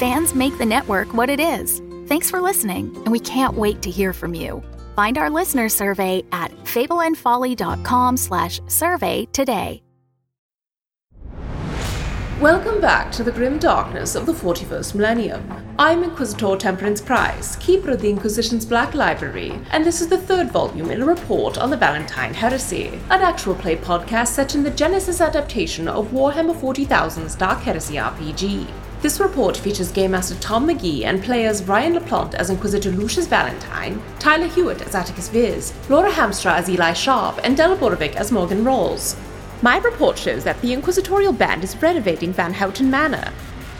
Fans make the network what it is. Thanks for listening, and we can't wait to hear from you. Find our listener survey at fableandfolly.com slash survey today. Welcome back to the grim darkness of the 41st millennium. I'm Inquisitor Temperance Price, keeper of the Inquisition's Black Library, and this is the third volume in a report on the Valentyne Heresy, an actual play podcast set in the Genesys adaptation of Warhammer 40,000's Dark Heresy RPG. This report features Game Master Tom McGee and players Ryan LaPlante as Inquisitor Lucius Valentyne, Tyler Hewitt as Attikus Viz, Laura Hamstra as Eli Sharp, and Del Borovic as Morgan Rawls. My report shows that the Inquisitorial Band is renovating Van Houten Manor.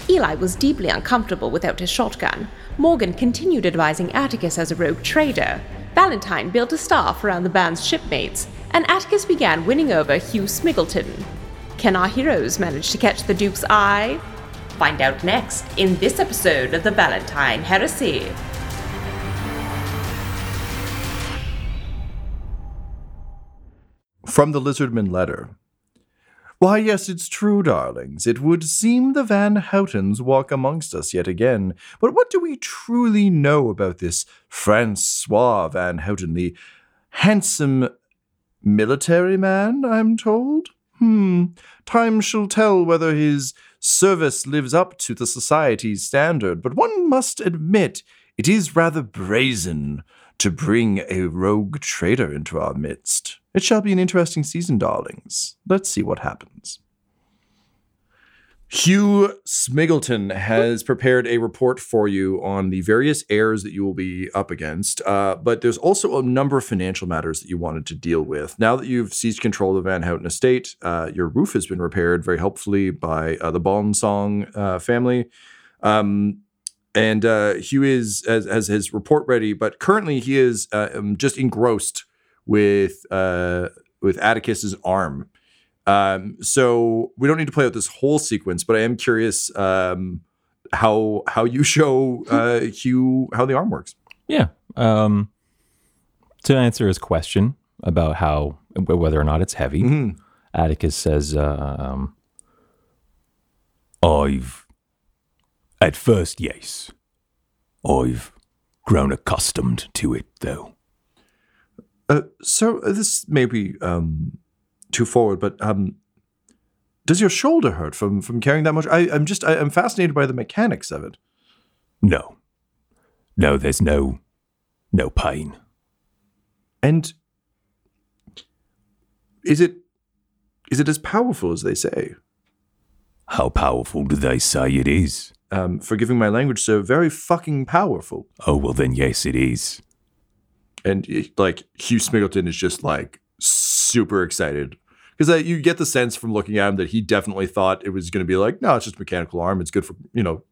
Eli was deeply uncomfortable without his shotgun. Morgan continued advising Attikus as a rogue trader. Valentyne built a staff around the band's shipmates, and Attikus began winning over Hugh Smiggleton. Can our heroes manage to catch the Duke's eye? Find out next in this episode of the Valentyne Heresy. From the Lizardman letter. Why, yes, it's true, darlings. It would seem the Van Houtens walk amongst us yet again. But what do we truly know about this Francois Van Houten, the handsome military man, I'm told? Hmm, time shall tell whether his service lives up to the society's standard, but one must admit it is rather brazen to bring a rogue trader into our midst. It shall be an interesting season, darlings. Let's see what happens. Hugh Smiggleton has prepared a report for you on the various heirs that you will be up against, uh, but there's also a number of financial matters that you wanted to deal with. Now that you've seized control of the Van Houten estate, uh, your roof has been repaired very helpfully by uh, the Bonsong uh, family. Um, and uh, Hugh is has, has, his report ready, but currently he is uh, um, just engrossed with with Attikus's arm. Um, so we don't need to play out this whole sequence, but I am curious um, how how you show uh, Hugh how the arm works. Yeah. Um, to answer his question about how whether or not it's heavy, Mhm. Atticus says, uh, um, "I've at first, yes, I've grown accustomed to it, though." Uh, so this may be um, too forward, but um, does your shoulder hurt from from carrying that much? I, I'm just I, I'm fascinated by the mechanics of it. No, no, there's no no pain. And is it is it as powerful as they say? How powerful do they say it is? Um, forgiving my language, sir, very fucking powerful. Oh well, then yes, it is. And it- like Hugh Smiggleton is just like super excited because you get the sense from looking at him that he definitely thought it was going to be like, no, it's just a mechanical arm. It's good for you know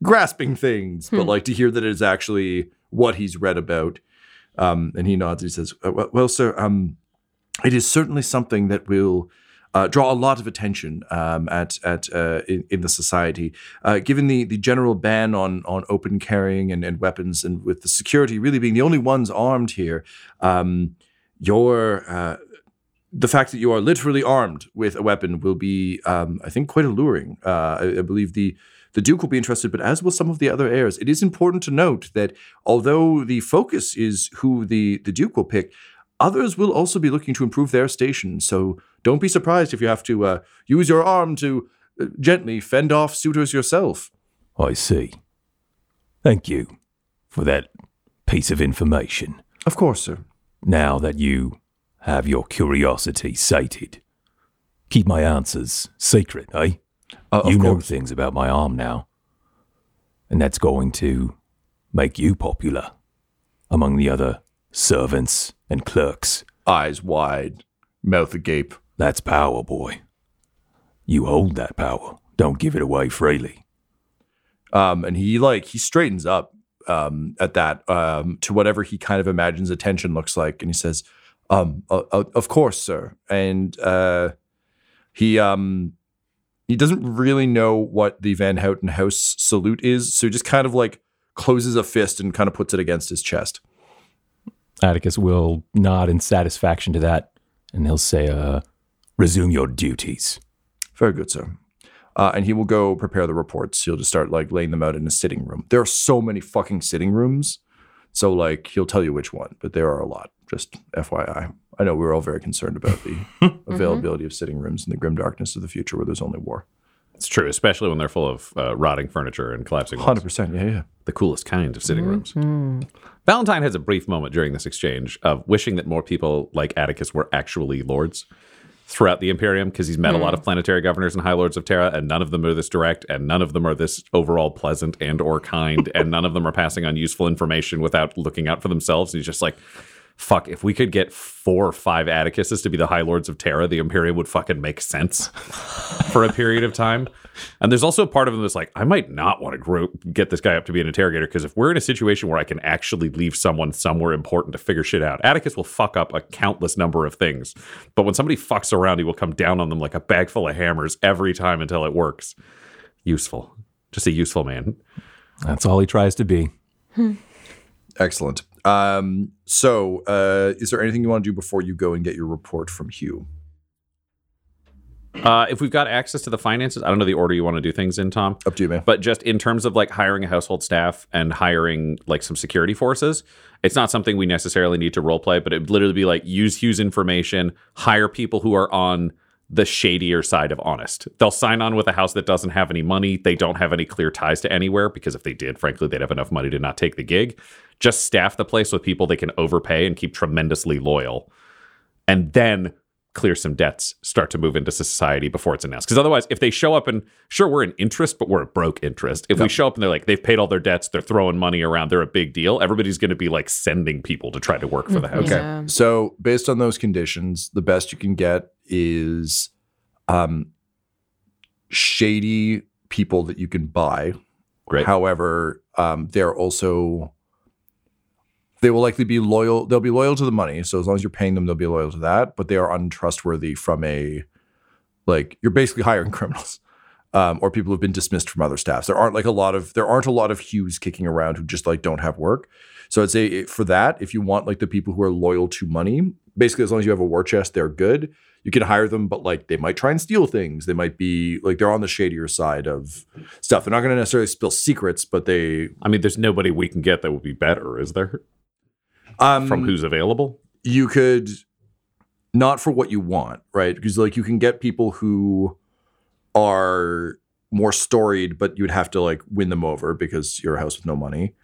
grasping things, but like to hear that it is actually what he's read about. Um, and he nods. And he says, uh, well, "Well, sir, um, it is certainly something that will." Uh, draw a lot of attention um, at at uh, in, in the society, uh, given the the general ban on on open carrying and, and weapons, and with the security really being the only ones armed here. Um, your uh, the fact that you are literally armed with a weapon will be, um, I think, quite alluring. Uh, I, I believe the the Duke will be interested, but as will some of the other heirs. It is important to note that although the focus is who the the Duke will pick, others will also be looking to improve their station. So don't be surprised if you have to uh, use your arm to uh, gently fend off suitors yourself. I see. Thank you for that piece of information. Of course, sir. Now that you have your curiosity sated, keep my answers secret, eh? Uh, you know things about my arm now. And that's going to make you popular among the other servants and clerks. Eyes wide, mouth agape. That's power, boy. You hold that power. Don't give it away freely. Um, and he like he straightens up um, at that um, to whatever he kind of imagines attention looks like, and he says, um, uh, uh, "Of course, sir." And uh, he um, he doesn't really know what the Van Houten House salute is, so he just kind of like closes a fist and kind of puts it against his chest. Attikus will nod in satisfaction to that, and he'll say, uh, resume your duties. Very good, sir. Uh, and he will go prepare the reports. He'll just start like laying them out in a sitting room. There are so many fucking sitting rooms. So like he'll tell you which one, but there are a lot. Just FYI. I know we're all very concerned about the mm-hmm. availability of sitting rooms in the grim darkness of the future where there's only war. It's true, especially when they're full of uh, rotting furniture and collapsing walls. Hundred percent. Yeah, yeah. the coolest kind of sitting rooms. Mm-hmm. Valentyne has a brief moment during this exchange of wishing that more people like Attikus were actually lords throughout the Imperium because he's met a lot of mm. planetary governors and high lords of Terra, and none of them are this direct, and none of them are this overall pleasant and or kind, and none of them are passing on useful information without looking out for themselves. And he's just like, fuck, if we could get four or five Attikuses to be the high lords of Terra, the Imperium would fucking make sense for a period of time. And there's also a part of him that's like, I might not want to grow, get this guy up to be an interrogator because if we're in a situation where I can actually leave someone somewhere important to figure shit out, Attikus will fuck up a countless number of things. But when somebody fucks around, he will come down on them like a bag full of hammers every time until it works. Useful. Just a useful man. That's all he tries to be. Hmm. Excellent. Um, so, uh, is there anything you want to do before you go and get your report from Hugh? Uh, if we've got access to the finances, I don't know the order you want to do things in, Tom. Up to you, man. But just in terms of like hiring a household staff and hiring like some security forces, it's not something we necessarily need to role play, but it would literally be like use Hugh's information, hire people who are on the shadier side of honest. They'll sign on with a house that doesn't have any money. They don't have any clear ties to anywhere because if they did, frankly, they'd have enough money to not take the gig. Just staff the place with people they can overpay and keep tremendously loyal. And then clear some debts, start to move into society before it's announced. Because otherwise, if they show up and sure, we're an interest, but we're a broke interest. If we show up and they're like, they've paid all their debts, they're throwing money around, they're a big deal, everybody's going to be like sending people to try to work for the mm-hmm. house. Okay. So, based on those conditions, the best you can get is um, shady people that you can buy. Great. However, um, they're also they will likely be loyal. They'll be loyal to the money. So as long as you're paying them, they'll be loyal to that. But they are untrustworthy from a like you're basically hiring criminals. Um, or people who've been dismissed from other staffs. There aren't like a lot of there aren't a lot of Hughes kicking around who just like don't have work. So I'd say for that, if you want like the people who are loyal to money, basically as long as you have a war chest, they're good. You can hire them, but like they might try and steal things. They might be like they're on the shadier side of stuff. They're not going to necessarily spill secrets, but they I mean, there's nobody we can get that would be better, is there? um From who's available? you could not for what you want, right? Because like you can get people who are more storied, but you'd have to like win them over because you're a house with no money.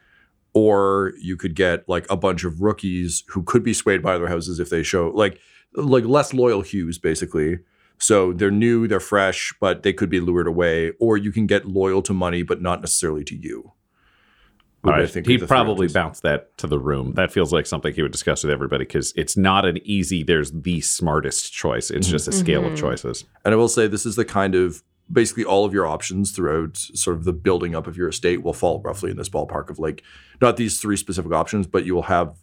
Or you could get like a bunch of rookies who could be swayed by other houses if they show like like less loyal hues, basically. So they're new, they're fresh, but they could be lured away. Or you can get loyal to money, but not necessarily to you. All I right. think He'd probably options. bounce that to the room. That feels like something he would discuss with everybody because it's not an easy, there's the smartest choice. It's mm-hmm. just a scale of mm-hmm. choices. And I will say this is the kind of basically all of your options throughout sort of the building up of your estate will fall roughly in this ballpark of like not these three specific options, but you will have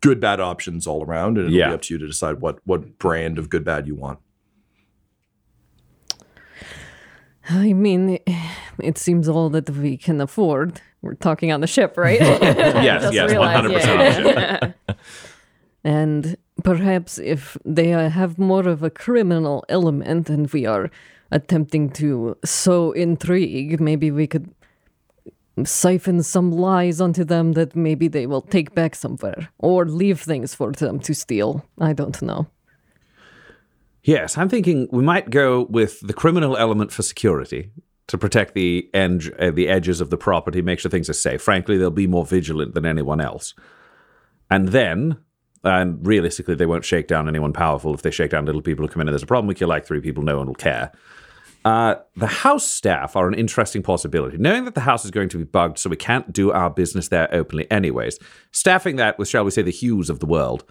good bad options all around, and it'll Yeah. be up to you to decide what what brand of good bad you want. I mean, it seems all that we can afford. We're talking on the ship, right? Yes, yes, 100% yeah. on the And perhaps if they uh, have more of a criminal element and we are attempting to sow intrigue, maybe we could siphon some lies onto them that maybe they will take back somewhere or leave things for them to steal. I don't know. Yes, I'm thinking we might go with the criminal element for security to protect the edge, uh, the edges of the property, make sure things are safe. Frankly, they'll be more vigilant than anyone else. And then, and realistically, they won't shake down anyone powerful. If they shake down little people who come in and there's a problem, we kill like three people, no one will care. Uh, the house staff are an interesting possibility. Knowing that the house is going to be bugged, so we can't do our business there openly, anyways, staffing that with, shall we say, the hues of the world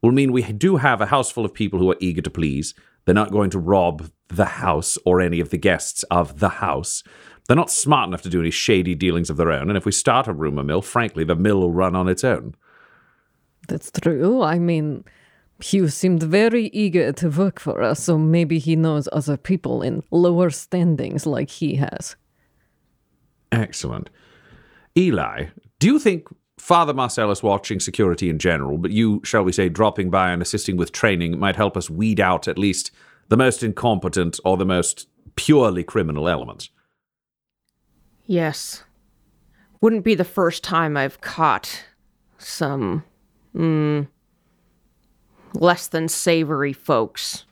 will mean we do have a house full of people who are eager to please. They're not going to rob the house or any of the guests of the house. They're not smart enough to do any shady dealings of their own, and if we start a rumor mill, frankly, the mill will run on its own. That's true. I mean, Hugh seemed very eager to work for us, so maybe he knows other people in lower standings like he has. Excellent. Eli, do you think Father Marcellus watching security in general, but you, shall we say, dropping by and assisting with training might help us weed out at least the most incompetent or the most purely criminal elements? Yes. Wouldn't be the first time I've caught some mm, less than savory folks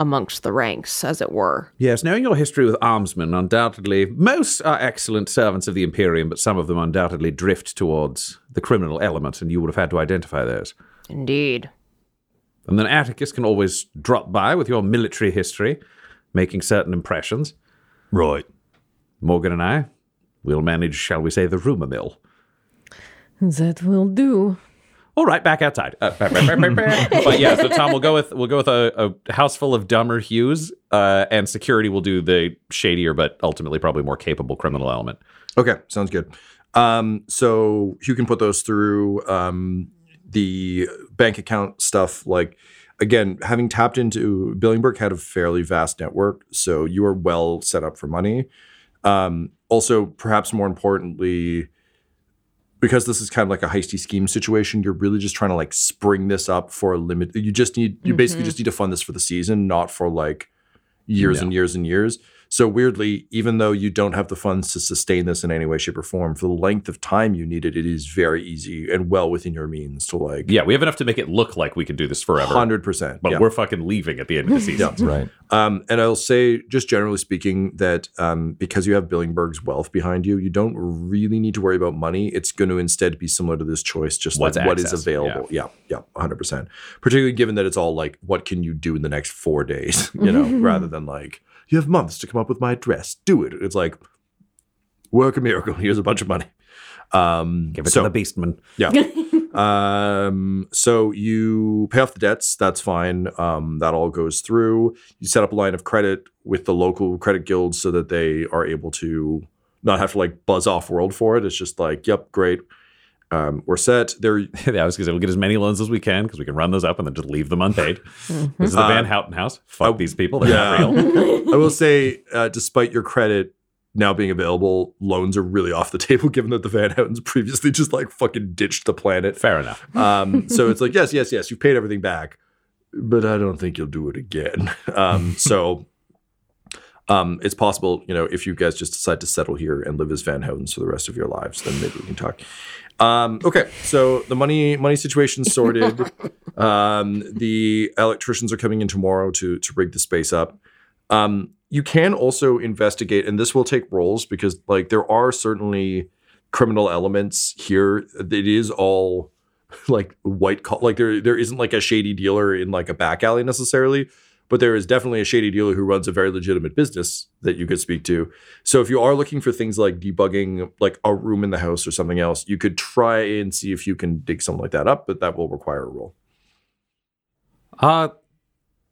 amongst the ranks, as it were. Yes, knowing your history with armsmen, undoubtedly, most are excellent servants of the Imperium, but some of them undoubtedly drift towards the criminal element, and you would have had to identify those. Indeed. And then Attikus can always drop by with your military history, making certain impressions. Right. Morgan and I we'll manage, shall we say, the rumor mill. That will do. All right, back outside. Uh, but yeah, so Tom, we'll go with we'll go with a, a house full of dumber Hughes, uh, and security will do the shadier but ultimately probably more capable criminal element. Okay, sounds good. Um, so you can put those through um, the bank account stuff. Like again, having tapped into Billingberg had a fairly vast network, so you are well set up for money. Um, also, perhaps more importantly, because this is kind of like a heisty scheme situation, you're really just trying to like spring this up for a limit. You just need you basically mm-hmm. just need to fund this for the season, not for like years Yeah. and years and years. So weirdly, even though you don't have the funds to sustain this in any way, shape, or form, for the length of time you need it, it is very easy and well within your means to like Yeah, we have enough to make it look like we can do this forever. hundred percent. but we're fucking leaving at the end of the season. Right. Um, and I'll say, just generally speaking, that um, because you have Billingberg's wealth behind you, you don't really need to worry about money. It's going to instead be similar to this choice, just What's like what is access, available. Yeah, yeah, hundred percent. Particularly given that it's all like, what can you do in the next four days? You know, rather than like you have months to come up with my address. Do it. It's like work a miracle. Here's a bunch of money. Um, Give it so- to the beastman. yeah. um, so you pay off the debts. That's fine. Um, that all goes through. You set up a line of credit with the local credit guilds so that they are able to not have to like buzz off world for it. It's just like, yep, great. Um, we're set. There, yeah, I was going to say we'll get as many loans as we can because we can run those up and then just leave them unpaid. This is the Van Houten house. Fuck these people. They're yeah. not real. I will say, uh, despite your credit now being available, loans are really off the table. Given that the Van Houtens previously just like fucking ditched the planet. Fair enough. Um, so it's like, yes, yes, yes, you've paid everything back, but I don't think you'll do it again. Um, so um, it's possible, you know, if you guys just decide to settle here and live as Van Houtens for the rest of your lives, then maybe we can talk. Um, okay, so the money money situation's sorted. um, the electricians are coming in tomorrow to to rig the space up. Um, you can also investigate, and this will take roles because like there are certainly criminal elements here. It is all like white collar. Like there there isn't like a shady dealer in like a back alley necessarily, but there is definitely a shady dealer who runs a very legitimate business that you could speak to. So if you are looking for things like debugging like a room in the house or something else, you could try and see if you can dig something like that up, but that will require a roll. Uh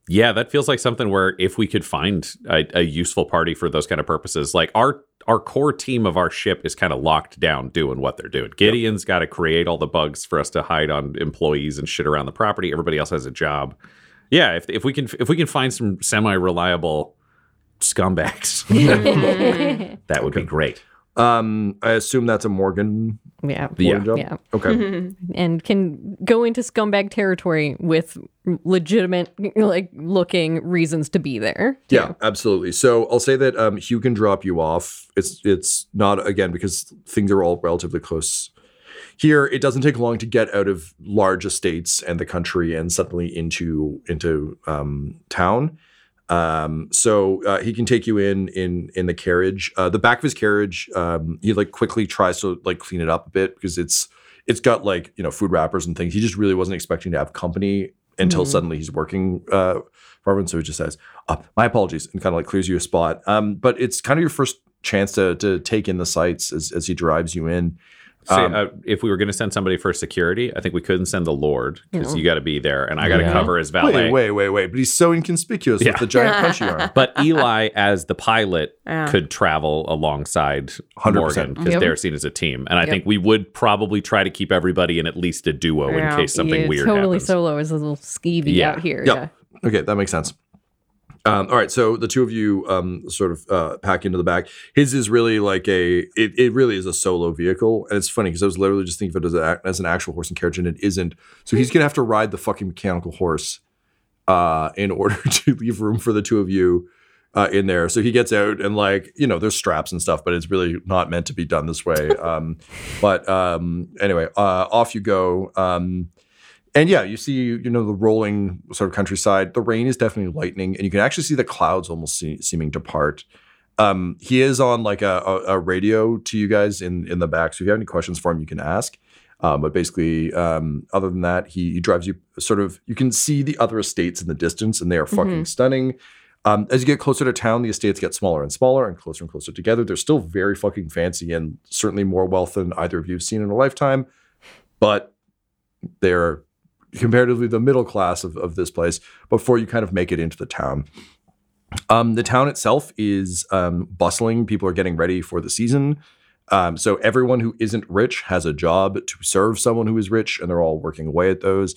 yeah, that feels like something where if we could find a, a useful party for those kind of purposes, like our our core team of our ship is kind of locked down doing what they're doing. Gideon's got to create all the bugs for us to hide on employees and shit around the property. Everybody else has a job. Yeah, if if we can if we can find some semi reliable scumbags, that would be great. Um, I assume that's a Morgan, Yeah. Morgan Yeah. job? Yeah. Okay. And can go into scumbag territory with legitimate, like, looking reasons to be there. Yeah, absolutely. So I'll say that um, Hugh can drop you off. It's it's not again because things are all relatively close. Here, it doesn't take long to get out of large estates and the country and suddenly into into um, town. Um, so uh, he can take you in in in the carriage. Uh, the back of his carriage, um, he like quickly tries to like clean it up a bit because it's it's got like you know food wrappers and things. He just really wasn't expecting to have company until suddenly he's working uh, for everyone. So he just says, uh, "My apologies," and kind of like clears you a spot. Um, but it's kind of your first chance to to take in the sights as as he drives you in. See, Um, uh, if we were going to send somebody for security, I think we couldn't send the Lord because you got to be there, and I got to Yeah. cover his valet. Wait, wait, wait, wait. But he's so inconspicuous Yeah. with the giant punchy arm. But Eli, as the pilot, Yeah. could travel alongside 100. Morgan because Yep. they're seen as a team. And I Yep. think we would probably try to keep everybody in at least a duo Yeah. in case something yeah, weird totally happens. solo is a little skeevy Yeah. out here. Yep. Okay, that makes sense. Um, all right, so the two of you um, sort of uh, pack into the back. His is really like a, it, it really is a solo vehicle, and it's funny because I was literally just thinking of it as, a, as an actual horse and carriage, and it isn't. So he's gonna have to ride the fucking mechanical horse uh, in order to leave room for the two of you uh, in there. So he gets out and like you know there's straps and stuff, but it's really not meant to be done this way. Um, but um, anyway, uh, off you go. And yeah, you see, you know, the rolling sort of countryside. The rain is definitely lightning, and you can actually see the clouds almost see, seeming to part. Um, he is on like a, a, a radio to you guys in in the back. So if you have any questions for him, you can ask. Um, but basically, um, other than that, he, he drives you sort of. You can see the other estates in the distance, and they are fucking stunning. Um, as you get closer to town, the estates get smaller and smaller and closer and closer together. They're still very fucking fancy and certainly more wealth than either of you have seen in a lifetime. But they're comparatively the middle class of, of this place before you kind of make it into the town. Um, the town itself is um, bustling. People are getting ready for the season. Um, so everyone who isn't rich has a job to serve someone who is rich, and they're all working away at those.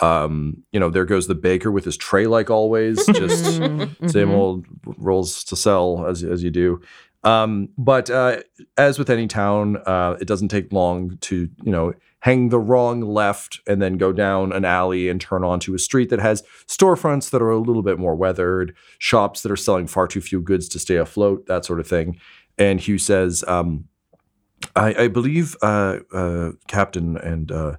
Um, you know, there goes the baker with his tray, like always, just Mm-hmm. same old rolls to sell as as you do. Um, but uh, as with any town, uh, it doesn't take long to you know hang the wrong left and then go down an alley and turn onto a street that has storefronts that are a little bit more weathered, shops that are selling far too few goods to stay afloat, that sort of thing. And Hugh says, um, I, I believe, uh, uh, Captain, and uh,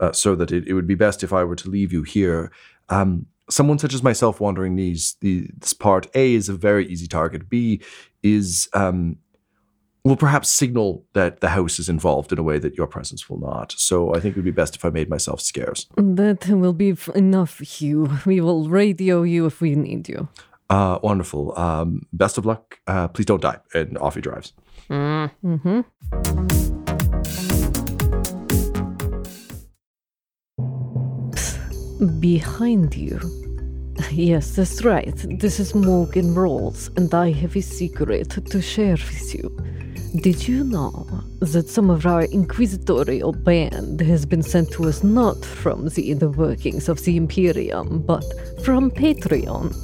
uh, so that it, it would be best if I were to leave you here. Um, someone such as myself wandering these, the, this part, A, is a very easy target. B, is um, will perhaps signal that the house is involved in a way that your presence will not. So I think it would be best if I made myself scarce. That will be f- enough, Hugh. We will radio you if we need you. Uh, wonderful. Um, best of luck. Uh, please don't die. And off he drives. Mm-hmm. Behind you. Yes, that's right. This is Morgan Rawls, and I have a secret to share with you. Did you know that some of our inquisitorial band has been sent to us not from the inner workings of the Imperium, but from Patreon?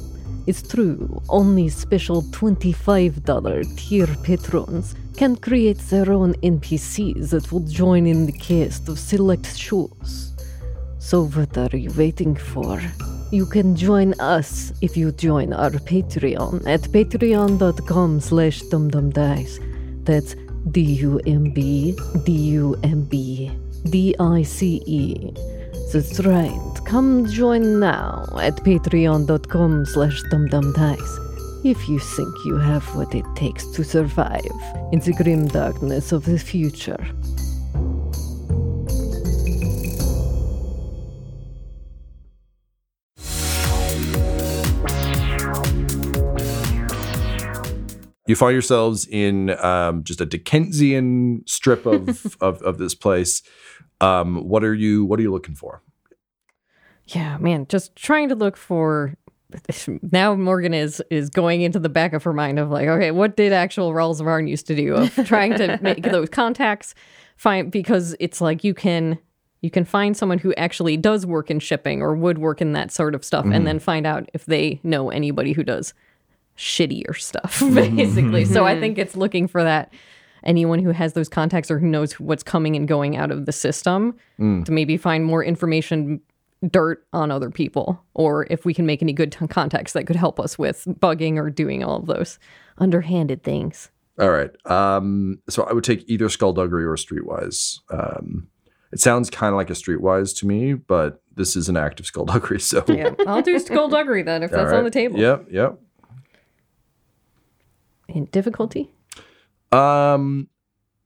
It's true, only special $25 tier patrons can create their own NPCs that will join in the cast of select shows. So, what are you waiting for? You can join us if you join our Patreon at patreon.com slash dumbdumbdice. That's D-U-M-B, D-U-M-B, D-I-C-E. That's right. Come join now at patreon.com slash dumbdumbdice if you think you have what it takes to survive in the grim darkness of the future. You find yourselves in um, just a Dickensian strip of, of, of this place. Um, what are you What are you looking for? Yeah, man, just trying to look for now Morgan is is going into the back of her mind of like, okay, what did actual Rawls of Arn used to do of trying to make those contacts find because it's like you can you can find someone who actually does work in shipping or would work in that sort of stuff and then find out if they know anybody who does shittier stuff basically. so I think it's looking for that anyone who has those contacts or who knows what's coming and going out of the system to maybe find more information dirt on other people or if we can make any good t- contacts that could help us with bugging or doing all of those underhanded things All right. Um, so I would take either skullduggery or streetwise. Um, it sounds kind of like a streetwise to me, but this is an act of skullduggery. So yeah i'll do skullduggery then if All that's right. on the table Yep. Yep. In difficulty Um,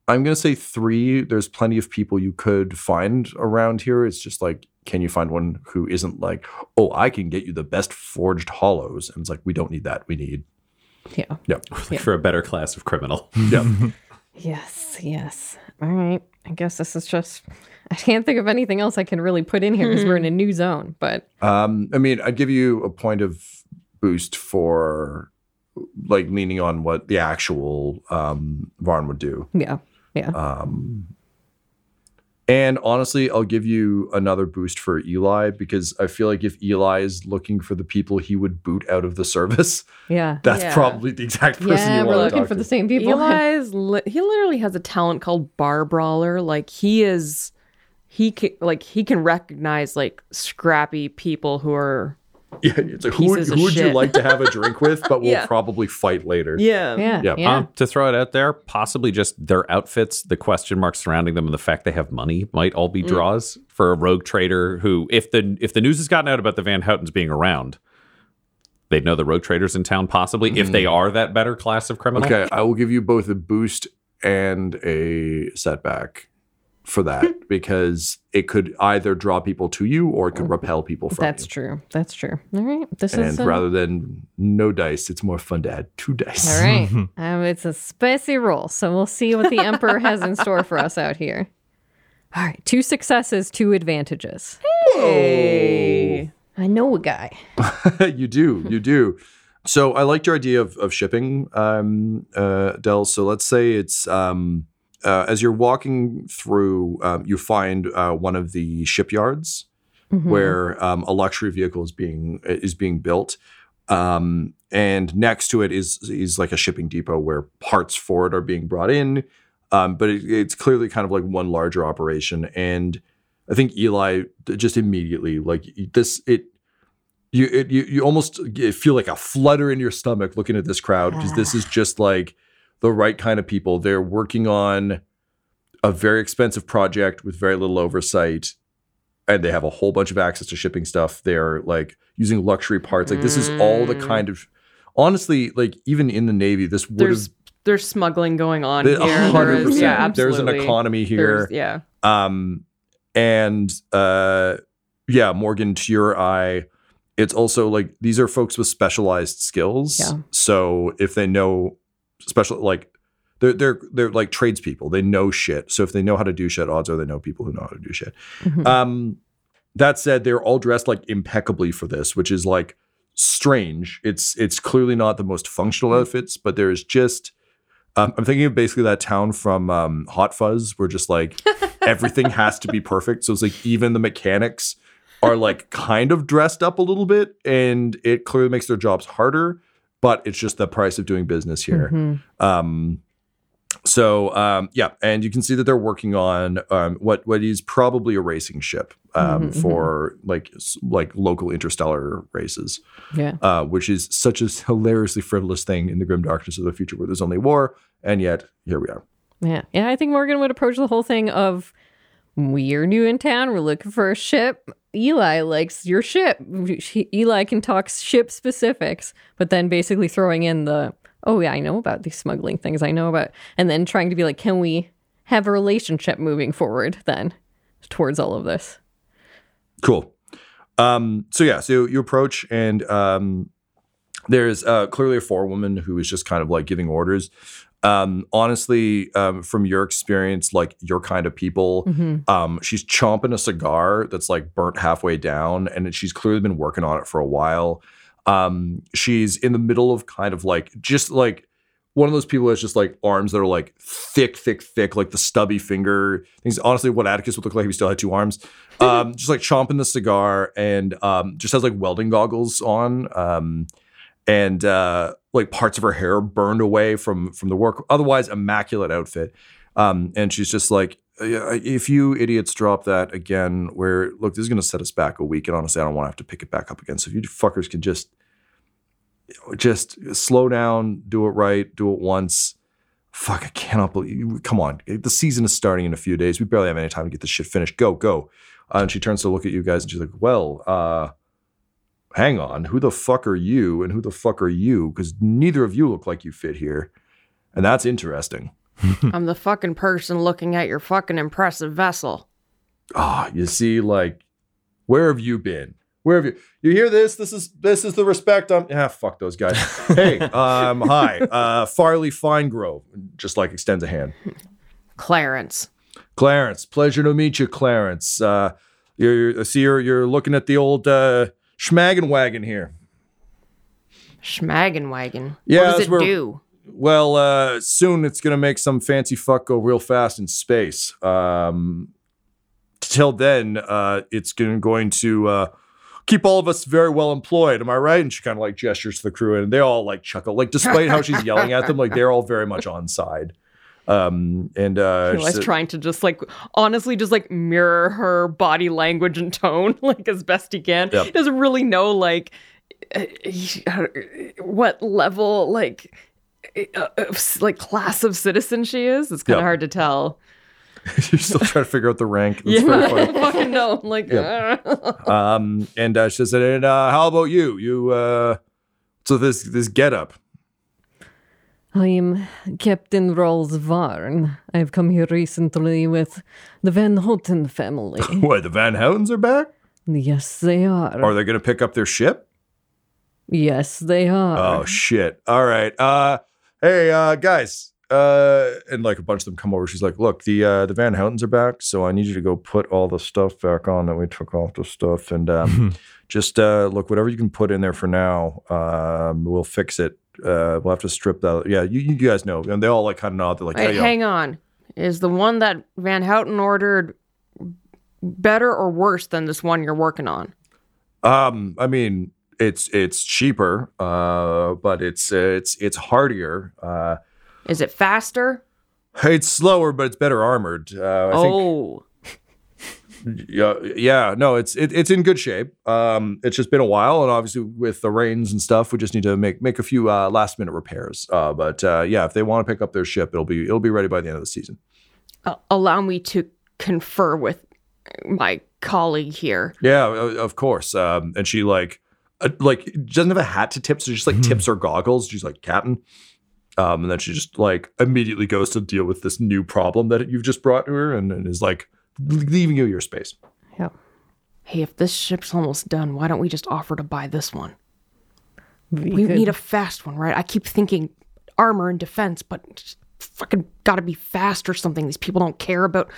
I'm gonna say three. There's plenty of people you could find around here. It's just like, can you find one who isn't like, oh, I can get you the best forged hollows? And it's like, we don't need that. We need, yeah yep, for a better class of criminal. yep. yes yes all right I guess this is just. I can't think of anything else I can really put in here because we're in a new zone. But Um, I mean, I'd give you a point of boost for like leaning on what the actual um, Varn would do. yeah, yeah. Um, and honestly, I'll give you another boost for Eli because I feel like if Eli is looking for the people he would boot out of the service, yeah. that's Yeah. probably the exact person Yeah, you we're want to looking talk for to. the same people. Eli's li- he literally has a talent called bar brawler. Like he is, he can like he can recognize like scrappy people who are Yeah, it's like, who would, who would you like to have a drink with, but we'll Yeah. probably fight later. yeah yeah, Yeah, yeah. Um, to throw it out there, possibly just their outfits, the question marks surrounding them, and the fact they have money might all be draws for a rogue trader who, if the if the news has gotten out about the Van Houtens being around, they'd know the rogue traders in town. Possibly, if they are that better class of criminal. Okay, I will give you both a boost and a setback for that because it could either draw people to you or it could repel people from you. That's you. true. That's true. All right. This And is uh, rather than no dice, it's more fun to add two dice. all right. um, it's a spicy roll, so we'll see what the emperor has in store for us out here. All right, two successes, two advantages. Hey. I know a guy. you do, you do. So I liked your idea of, of shipping, um, uh, Del. So let's say it's um, uh, as you're walking through, um, you find uh, one of the shipyards where um, a luxury vehicle is being is being built, um, and next to it is is like a shipping depot where parts for it are being brought in. Um, but it, it's clearly kind of like one larger operation, and I think Eli just immediately like this it you it, you you almost feel like a flutter in your stomach looking at this crowd because this is just like the right kind of people. They're working on a very expensive project with very little oversight, and they have a whole bunch of access to shipping stuff. They're like using luxury parts. Like this is all the Mm. kind of honestly, like even in the Navy, this would There's there's smuggling going on been here. a hundred is-. Yeah, absolutely. There's an economy here. There's- yeah. Um, and uh, yeah, Morgan, to your eye, it's also like these are folks with specialized skills. Yeah. So if they know special, like they're they're they're like tradespeople. They know shit. So if they know how to do shit, odds are they know people who know how to do shit. Mhm. Um, that said, they're all dressed like impeccably for this, which is like strange. It's it's clearly not the most functional outfits, but there's just um, I'm thinking of basically that town from um, Hot Fuzz, where just like everything has to be perfect. So it's like even the mechanics are like kind of dressed up a little bit, and it clearly makes their jobs harder. But it's just the price of doing business here. Mhm. Um, so um, yeah, and you can see that they're working on um, what what is probably a racing ship um, Mhm, mhm. for like s- like local interstellar races, Yeah. uh, which is such a hilariously frivolous thing in the grim darkness of the future where there's only war, and yet here we are. Yeah. Yeah. I think Morgan would approach the whole thing of we're new in town. We're looking for a ship. Eli likes your ship. Eli can talk ship specifics, but then basically throwing in the, oh, yeah, I know about these smuggling things. I know about, and then trying to be like, can we have a relationship moving forward then towards all of this? Cool. Um, so yeah, so you approach and um, there's uh, clearly a forewoman who is just kind of like giving orders. Um, honestly, um, from your experience, like your kind of people, Mm-hmm. um, she's chomping a cigar that's like burnt halfway down, and she's clearly been working on it for a while. Um, she's in the middle of kind of like just like one of those people that's just like arms that are like thick, thick, thick, like the stubby finger things. Honestly, what Attikus would look like if he still had two arms. Um, just like chomping the cigar and um, just has like welding goggles on. Um, and uh, like parts of her hair burned away from from the work. Otherwise, immaculate outfit. Um, and she's just like, if you idiots drop that again, where look, this is going to set us back a week, and honestly, I don't want to have to pick it back up again. So if you fuckers can just just slow down, do it right, do it once. Fuck, I cannot believe. Come on, the season is starting in a few days. We barely have any time to get this shit finished. Go, go. Uh, and she turns to look at you guys, and she's like, "Well, uh, hang on, who the fuck are you, and who the fuck are you? Because neither of you look like you fit here, and that's interesting." I'm the fucking person looking at your fucking impressive vessel. Ah, you see, like, where have you been? Where have you? You hear this? This is this is the respect. I'm. Ah, fuck those guys. hey, um, hi, uh, Farley Finegrove. Just like extends a hand. Clarence. Clarence, pleasure to meet you, Clarence. Uh, you're, you're- I see you're you're looking at the old uh, schmaggin wagon here. Schmaggin wagon. Yeah, what does it where- do? Well, uh, soon it's gonna make some fancy fuck go real fast in space. Um, till then, uh, it's gonna, going to uh, keep all of us very well employed. Am I right? And she kind of like gestures to the crew, and they all like chuckle. Like, despite how she's yelling at them, like they're all very much on side. Um, and uh, I was she- trying to just like honestly just like mirror her body language and tone like as best he can. Yep. He doesn't really know like uh, what level like uh, like class of citizen she is. It's kind of Yep. hard to tell. you're still trying to figure out the rank. That's Yeah, very I fucking know. Like, Um, and uh, she said, "And uh, how about you? You uh, so this this get up? I'm Captain Rawls Varn. I've come here recently with the Van Houten family. What the Van Houtens are back? yes, they are. Are they going to pick up their ship? yes, they are. Oh shit! All right. Uh, hey uh, guys. Uh, and like a bunch of them come over. She's like, "Look, the uh, the Van Houtens are back, so I need you to go put all the stuff back on that we took off the stuff, and um, just uh, look whatever you can put in there for now. Um, we'll fix it. Uh, we'll have to strip that. Yeah, you, you guys know, and they all like kind of nod. They're like, Wait, "Yeah, yeah." hang on. Is the one that Van Houten ordered better or worse than this one you're working on? Um, I mean, it's it's cheaper, uh, but it's it's it's hardier. Uh, Is it faster? it's slower, but it's better armored. Uh, I think oh, yeah, yeah, no, it's it, it's in good shape. Um, it's just been a while, and obviously with the rains and stuff, we just need to make make a few uh, last minute repairs. Uh, but uh, yeah, if they want to pick up their ship, it'll be it'll be ready by the end of the season. Uh, allow me to confer with my colleague here. Yeah, of course. Um, and she like uh, like doesn't have a hat to tip, so she just like tips her goggles. She's like Captain. Um, and then she just like immediately goes to deal with this new problem that you've just brought to her, and, and is like leaving you your space. Yeah. Hey, if this ship's almost done, why don't we just offer to buy this one? we We could- need a fast one, right? I keep thinking armor and defense, but just fucking gotta be fast or something. These people don't care about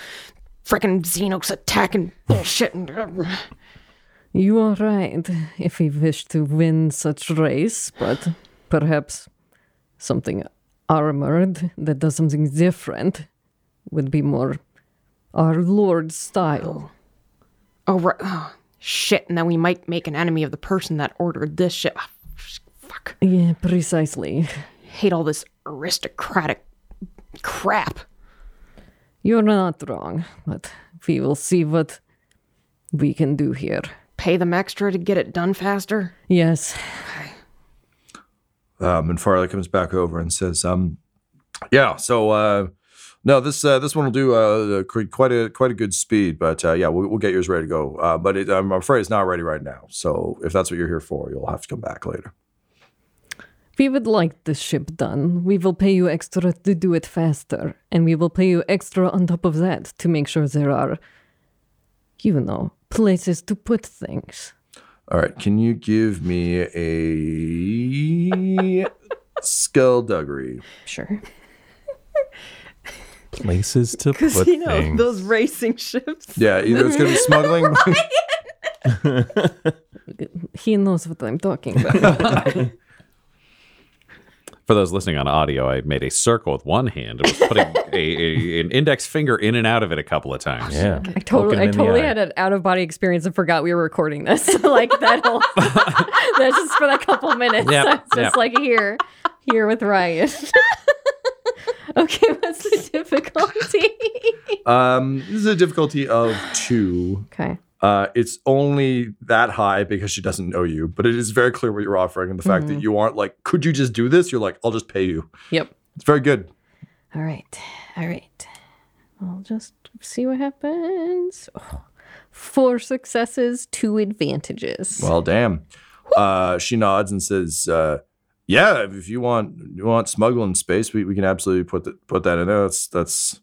freaking xenos attacking bullshit. And, You are right if we wish to win such race, but perhaps something armored that does something different would be more our Lord style. oh, right. oh, shit. And then we might make an enemy of the person that ordered this shit. Ah, fuck. Yeah, precisely. Hate all this aristocratic crap. You're not wrong, but we will see what we can do here. Pay them extra to get it done faster. Yes, Um, and Farley comes back over and says, um, "Yeah, so uh, no, this uh, this one will do uh, quite a quite a good speed, but uh, yeah, we'll, we'll get yours ready to go. Uh, but it, I'm afraid it's not ready right now. So if that's what you're here for, you'll have to come back later. we would like the ship done. We will pay you extra to do it faster, and we will pay you extra on top of that to make sure there are, you know, places to put things. All right, can you give me a skullduggery? Sure. Places to put you know, things. those racing ships. Yeah, either it's going to be smuggling. He knows what I'm talking about. For those listening on audio, I made a circle with one hand and was putting a, a, an index finger in and out of it a couple of times. yeah. I totally, I totally had an out of body experience and forgot we were recording this. like that whole, that's just for that couple minutes. Yep, I was just yep. like here, here with Ryan. okay, what's the difficulty? um, this is a difficulty of two. okay. Uh, it's only that high because she doesn't know you, but it is very clear what you're offering, and the fact that you aren't like, could you just do this? You're like, I'll just pay you. Yep. It's very good. All right. All right. I'll just see what happens. Oh, Four successes, two advantages. Well, damn. Uh, she nods and says, uh, "Yeah, if you want you want smuggling space, we, we can absolutely put that put that in there. That's that's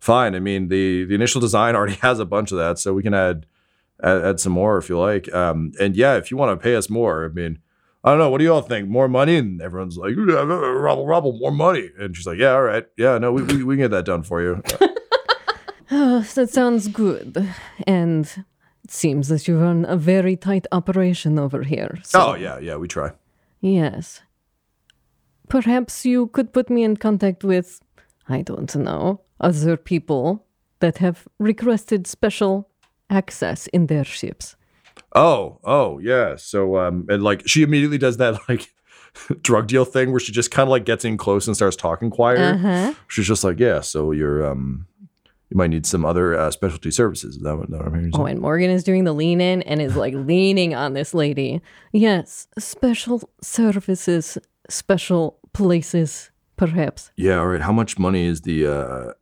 fine. I mean, the the initial design already has a bunch of that, so we can add add, add some more if you like. Um, and yeah, if you want to pay us more, I mean." I don't know. What do you all think? More money? And everyone's like, "Yeah, rubble, rubble, more money. And she's like, yeah, all right. Yeah, no, we, we, we can get that done for you. Oh, that sounds good. And it seems that you run a very tight operation over here. So, Oh yeah, yeah, we try. yes. Perhaps you could put me in contact with, I don't know, other people that have requested special access in their ships. Oh, oh yeah. So um and like she immediately does that like drug deal thing where she just kind of like gets in close and starts talking quieter. Uh-huh. She's just like, yeah, so you're um you might need some other uh, specialty services. Is that what, that what I'm hearing? Oh, and Morgan is doing the lean in and is like leaning on this lady. Yes, special services, special places, perhaps. Yeah, all right. How much money is the uh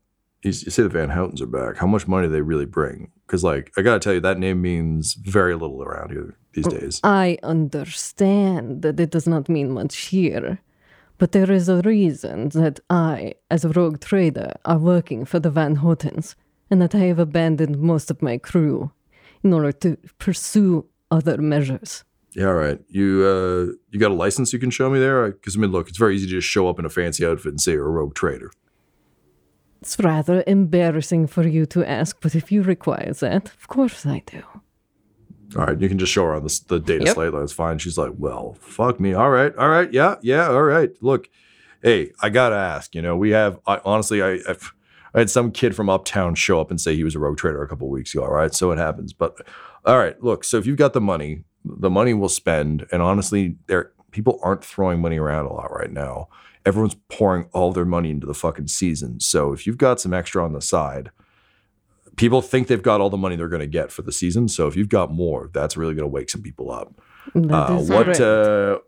you say the Van Houtens are back. How much money do they really bring? Because like I gotta tell you, that name means very little around here these days. I understand that it does not mean much here, but there is a reason that I, as a rogue trader, are working for the Van Houtens, and that I have abandoned most of my crew in order to pursue other measures. Yeah, all right. You uh you got a license you can show me there? Because I mean, look, it's very easy to just show up in a fancy outfit and say you're a rogue trader. It's rather embarrassing for you to ask, but if you require that, of course I do. All right, you can just show her on the, the data Yep. slate. That's fine. She's like, well, fuck me. All right, all right, yeah, yeah, all right. Look, hey, I gotta ask. You know, we have I, honestly, I, I've, I had some kid from uptown show up and say he was a rogue trader a couple weeks ago. All right, so it happens. But all right, look. So if you've got the money, the money we'll spend. And honestly, there people aren't throwing money around a lot right now. Everyone's pouring all their money into the fucking season. So if you've got some extra on the side, people think they've got all the money they're going to get for the season. So if you've got more, that's really going to wake some people up. Uh, what uh,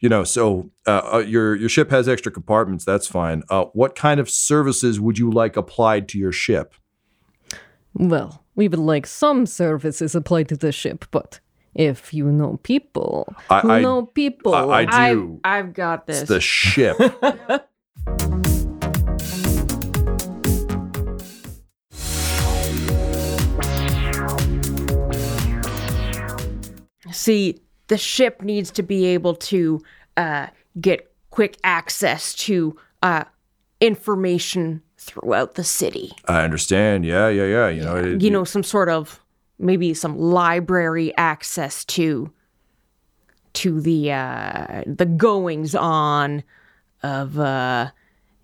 you know? So uh, uh, your your ship has extra compartments. That's fine. Uh, what kind of services would you like applied to your ship? Well, we would like some services applied to the ship, but if you know people I- who I- know people, I, I I've, do. I've got this. It's the ship. See, the ship needs to be able to uh, get quick access to uh, information throughout the city. I understand. Yeah, yeah, yeah. You know, it- You know, some sort of maybe some library access to to the uh, the goings on of uh,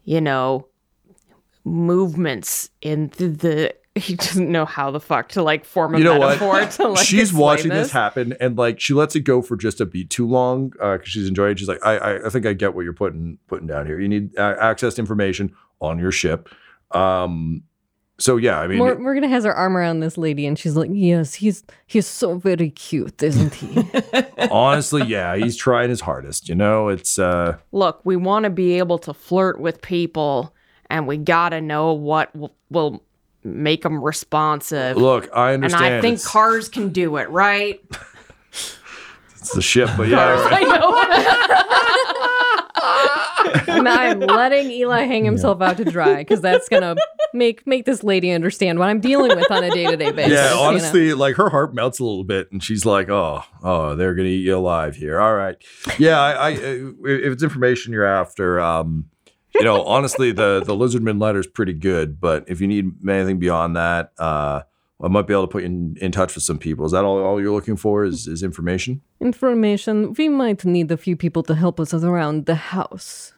you know movements in the, the he doesn't know how the fuck to like form a you know metaphor to like she's watching this. happen, and like she lets it go for just a beat too long because she's enjoying. it. She's like, I, I, I think I get what you're putting putting down here. You need uh, access to information on your ship. Um, so yeah, I mean, Mor- Morgan has her arm around this lady, and she's like, "Yes, he's he's so very cute, isn't he?" honestly, yeah, he's trying his hardest. You know, it's uh, look, we want to be able to flirt with people, and we gotta know what will, will make them responsive. look, I understand. and. I think it's, cars can do it, right? it's the ship, but yeah, I know. and I'm letting Eli hang himself out to dry because that's gonna make make this lady understand what I'm dealing with on a day to day basis. yeah. you know? Honestly, like her heart melts a little bit, and she's like, "Oh, oh, they're gonna eat you alive here." All right, yeah. I, I if it's information you're after, um, you know, honestly, the the Lizardman letter's pretty good, but if you need anything beyond that, uh, I might be able to put you in, in touch with some people. Is that all, all you're looking for? Is is information? information. We might need a few people to help us around the house.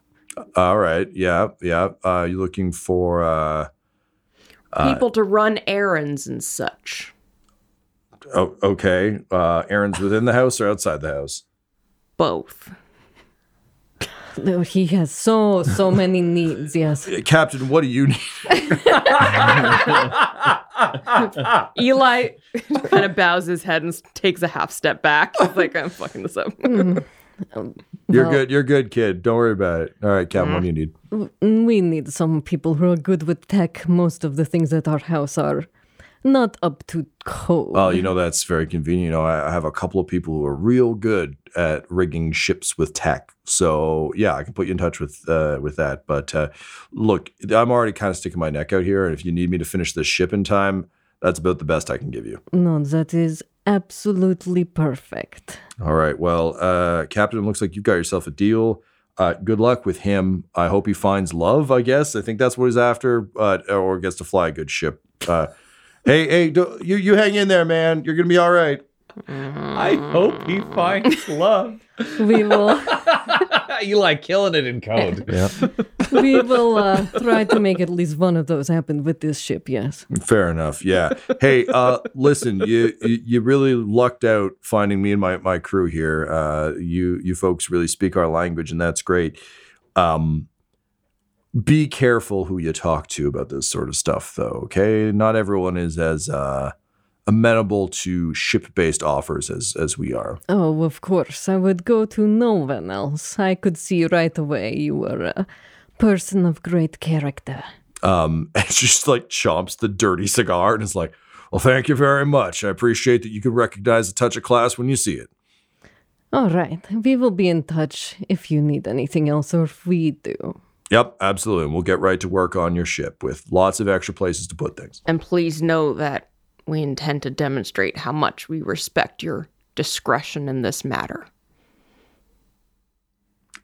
All right, yeah, yeah. Uh, you're looking for. Uh, People to run errands and such. oh, okay, uh, errands within the house or outside the house? Both. No, He has so so many needs. Yes. Uh, Captain, what do you need? Eli kind of bows his head and takes a half step back. He's like, I'm fucking this up. You're Well- good. You're good, kid. Don't worry about it. All right, Captain, what do you need? We need some people who are good with tech. Most of the things at our house are not up to code. Well, you know that's very convenient. You know, I have a couple of people who are real good at rigging ships with tech. So yeah, I can put you in touch with uh, with that. But uh, look, I'm already kind of sticking my neck out here, and if you need me to finish this ship in time, that's about the best I can give you. no, that is absolutely perfect. All right. Well, uh, Captain, it looks like you've got yourself a deal. uh, good luck with him. I hope he finds love. I guess I think that's what he's after, uh, or gets to fly a good ship. Uh, hey, hey, do, you you hang in there, man. You're gonna be all right. I hope he finds love. We will you like killing it in code. Yeah. we will uh, try to make at least one of those happen with this ship. Yes. Fair enough. Yeah. Hey, uh, listen, you, you you really lucked out finding me and my my crew here. Uh, you you folks really speak our language, and that's great. Um, be careful who you talk to about this sort of stuff, though. Okay, not everyone is as uh, amenable to ship-based offers as as we are. Oh, of course. I would go to no one else. I could see right away you were a person of great character. Um, and she just like chomps the dirty cigar and is like, "Well, thank you very much. I appreciate that you can recognize the touch of class when you see it." All right. We will be in touch if you need anything else or if we do. Yep, absolutely. And we'll get right to work on your ship with lots of extra places to put things. And please know that we intend to demonstrate how much we respect your discretion in this matter.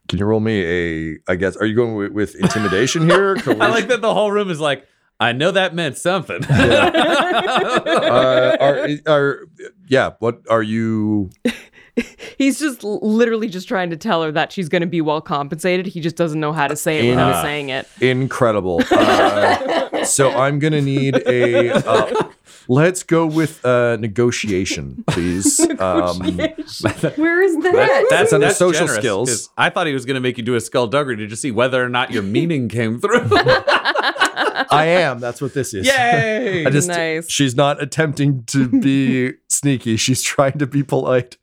Can you roll me a? I guess. Are you going with, with intimidation here? I like that the whole room is like, I know that meant something. Uh, are, are yeah? What are you? He's just literally just trying to tell her that she's going to be well compensated. He just doesn't know how to say it without Ah. saying it. Incredible. Uh, so I'm gonna need a. Uh, let's go with uh, negotiation, please. Um, Where is that? That's under social generous, skills. 'cause I thought he was going to make you do a skullduggery to just see whether or not your meaning came through. I am. That's what this is. Yay! I just Nice. she's not attempting to be sneaky. She's trying to be polite.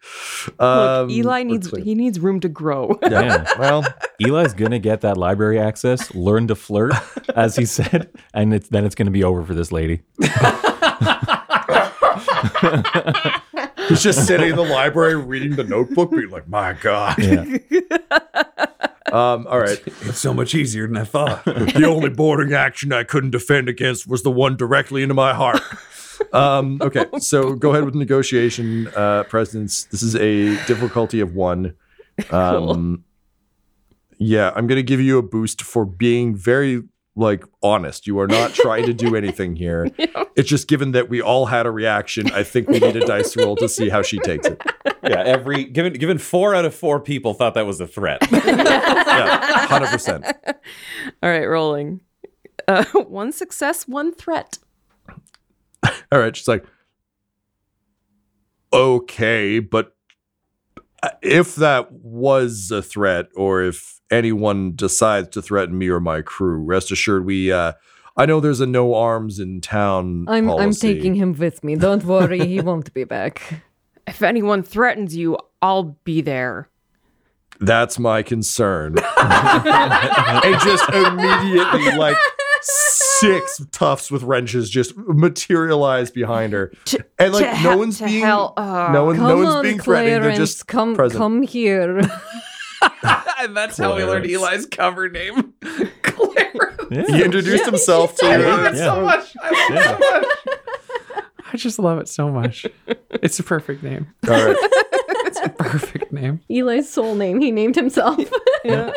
Um, Look, Eli needs clear. he needs room to grow. Yeah. Well, Eli's gonna get that library access, learn to flirt, as he said, and it's, then it's gonna be over for this lady. He's just sitting in the library reading the notebook, being like, "My God." Um, all right. it's so much easier than I thought. the only boarding action I couldn't defend against was the one directly into my heart. Um, okay, so go ahead with negotiation, uh, presidents. This is a difficulty of one. Um, Yeah, I'm going to give you a boost for being very like honest. You are not trying to do anything here. It's just given that we all had a reaction. I think we need a dice roll to see how she takes it. yeah, every given given four out of four people thought that was a threat. Yeah, hundred percent. All right, rolling. Uh, one success, one threat. All right. She's like, okay, but uh, if that was a threat, or if anyone decides to threaten me or my crew, rest assured we. Uh, I know there's a no arms in town. I'm I'm taking him with me. Don't worry, he won't be back. If anyone threatens you, I'll be there. That's my concern. and just immediately, like six toughs with wrenches just materialize behind her, and like no one's to being hell, uh, no one, no one's on, being threatening. They're Clarence, just come present. come here. and that's how we learned Eli's cover name. Clarence. He introduced himself to I her. love it Yeah. so much. I love it so much. I just love it so much. It's a perfect name. All right. It's a perfect name. Eli's soul name. He named himself. Yeah.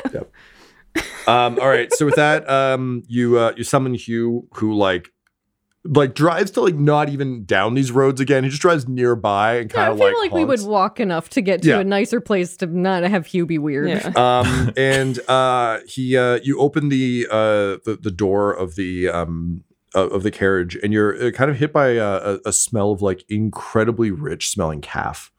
Um, all right. So with that, um, you uh, you summon Hugh, who like like drives to like not even down these roads again. He just drives nearby and kind of yeah, I feel like, like, we would walk enough to get to Yeah. a nicer place to not have Hugh be weird. Yeah. um, and uh, he uh, you open the uh the, the door of the um uh, of the carriage, and you're uh, kind of hit by a, a, a smell of like incredibly rich smelling calf.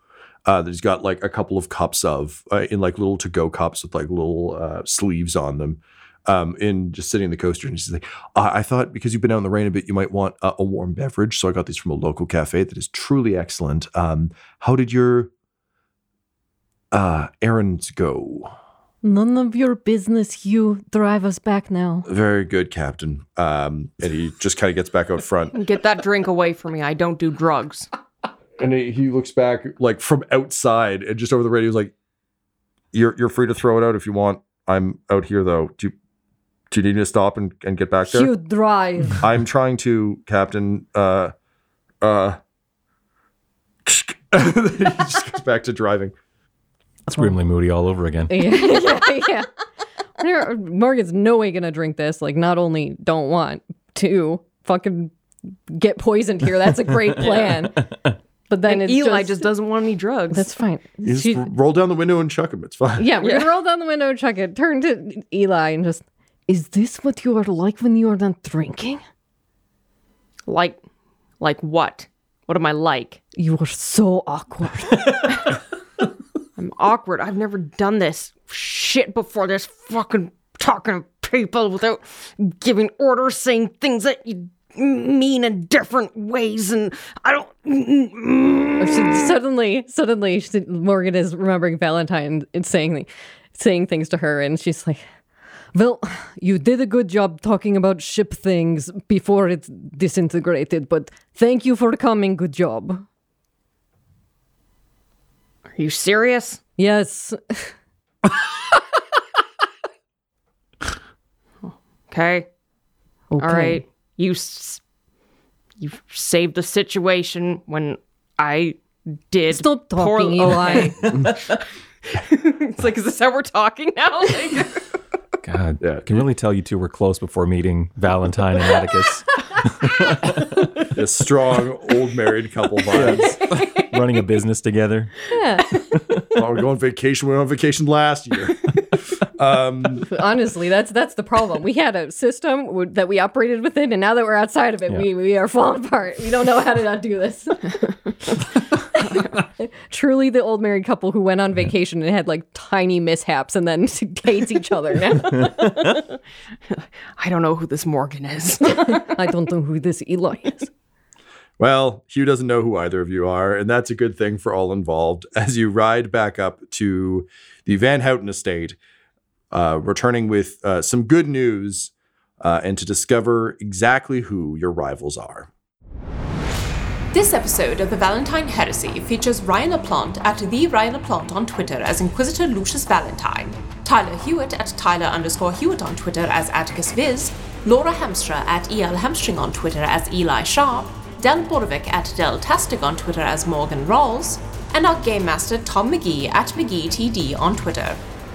Uh, that he's got like a couple of cups of uh, in like little to go cups with like little uh, sleeves on them. Um, in just sitting in the coaster, and he's like, uh, "I thought because you've been out in the rain a bit, you might want uh, a warm beverage, so I got these from a local cafe that is truly excellent. Um, how did your uh errands go?" None of your business, Hugh. Drive us back now. Very good, Captain. Um, and he just kind of gets back out front, Get that drink away from me. I don't do drugs. and he, he looks back like from outside, and just over the radio, he's like, "You're you're free to throw it out if you want. I'm out here though. Do you, do you need me to stop and, and get back there? Hugh, drive. I'm trying to, Captain. Uh, uh." he just goes back to driving. It's grimly moody all over again. yeah, yeah, yeah. There- Morgan's no way gonna drink this. Like, not only don't want to fucking get poisoned here. That's a great plan. But then And it's Eli just, just, doesn't want any drugs. that's fine. You just She- roll down the window and chuck him. It's fine. yeah, we're gonna roll down the window and chuck it. Turn to Eli and just. Is this what you are like when you are not drinking? like, like what? What am I like? You are so awkward. I'm awkward. I've never done this shit before. This fucking talking to people without giving orders, saying things that you mean in different ways, and I don't. She- mm. suddenly, suddenly, she, Morgan is remembering Valentyne and saying, saying things to her, and she's like, "Well, you did a good job talking about ship things before it disintegrated, but thank you for coming. Good job." Are you serious? Yes, Okay. okay. All right. You s- you saved the situation when I did. Stop poor- talking, Eli. it's like, is this how we're talking now? Like, God, Yeah. I can really tell you two were close before meeting Valentyne and Attikus, A strong old married couple vibes. running a business together. yeah. oh, we're going vacation. We went on vacation last year. Um, Honestly, that's that's the problem. We had a system w- that we operated within, and now that we're outside of it, we, we are falling apart. We don't know how to not do this. Truly, the old married couple who went on vacation and had like tiny mishaps, and then hates each other now. I don't know who this Morgan is. I don't know who this Eli is. Well, Hugh doesn't know who either of you are, and that's a good thing for all involved. As you ride back up to the Van Houten estate, uh, returning with uh, some good news uh, and to discover exactly who your rivals are. This episode of the Valentyne Heresy features Ryan LaPlante at the Ryan LaPlante on Twitter as Inquisitor Lucius Valentyne, Tyler Hewitt at Tyler underscore Hewitt on Twitter as Attikus Viz, Laura Hamstra at EL Hamstring on Twitter as Eli Sharp, Del Borovic at Del Tastic on Twitter as Morgan Rawls, and our Game Master Tom McGee at McGeeTD on Twitter.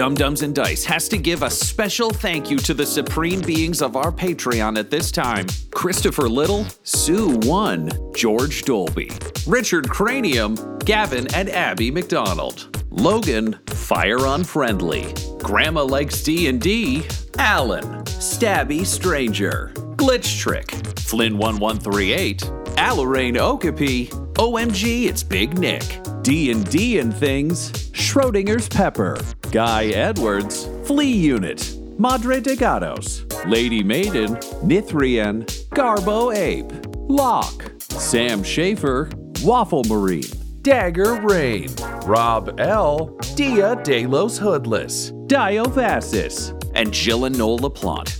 Dumb-Dumbs and Dice has to give a special thank you to the supreme beings of our Patreon at this time. Christopher Little, Sue One, George Dolby, Richard Cranium, Gavin and Abby McDonald, Logan, Fire Unfriendly, Grandma Likes D&D, Alan, Stabby Stranger, Glitch Trick, Flynn1138, Alarain Okapi, OMG, it's Big Nick, D&D and Things, Schrodinger's Pepper, Guy Edwards, Flea Unit, Madre de Gatos, Lady Maiden, Nithrian, Garbo Ape, Locke, Sam Schaefer, Waffle Marine, Dagger Rain, Rob L, Dia De Los Hoodless, Diophasis, and Noel LaPlante.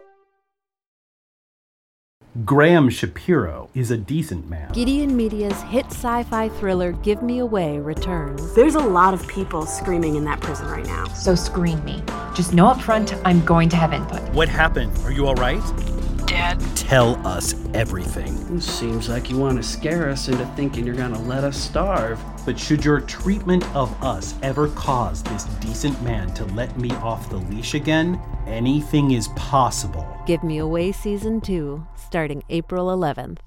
Graham Shapiro is a decent man. Gideon Media's hit sci fi thriller Give Me Away returns. There's a lot of people screaming in that prison right now. So screen me. Just know up front, I'm going to have input. What happened? Are you all right? Dad. Tell us everything. Seems like you want to scare us into thinking you're going to let us starve. But should your treatment of us ever cause this decent man to let me off the leash again, anything is possible. Give Me Away Season 2, starting April 11th.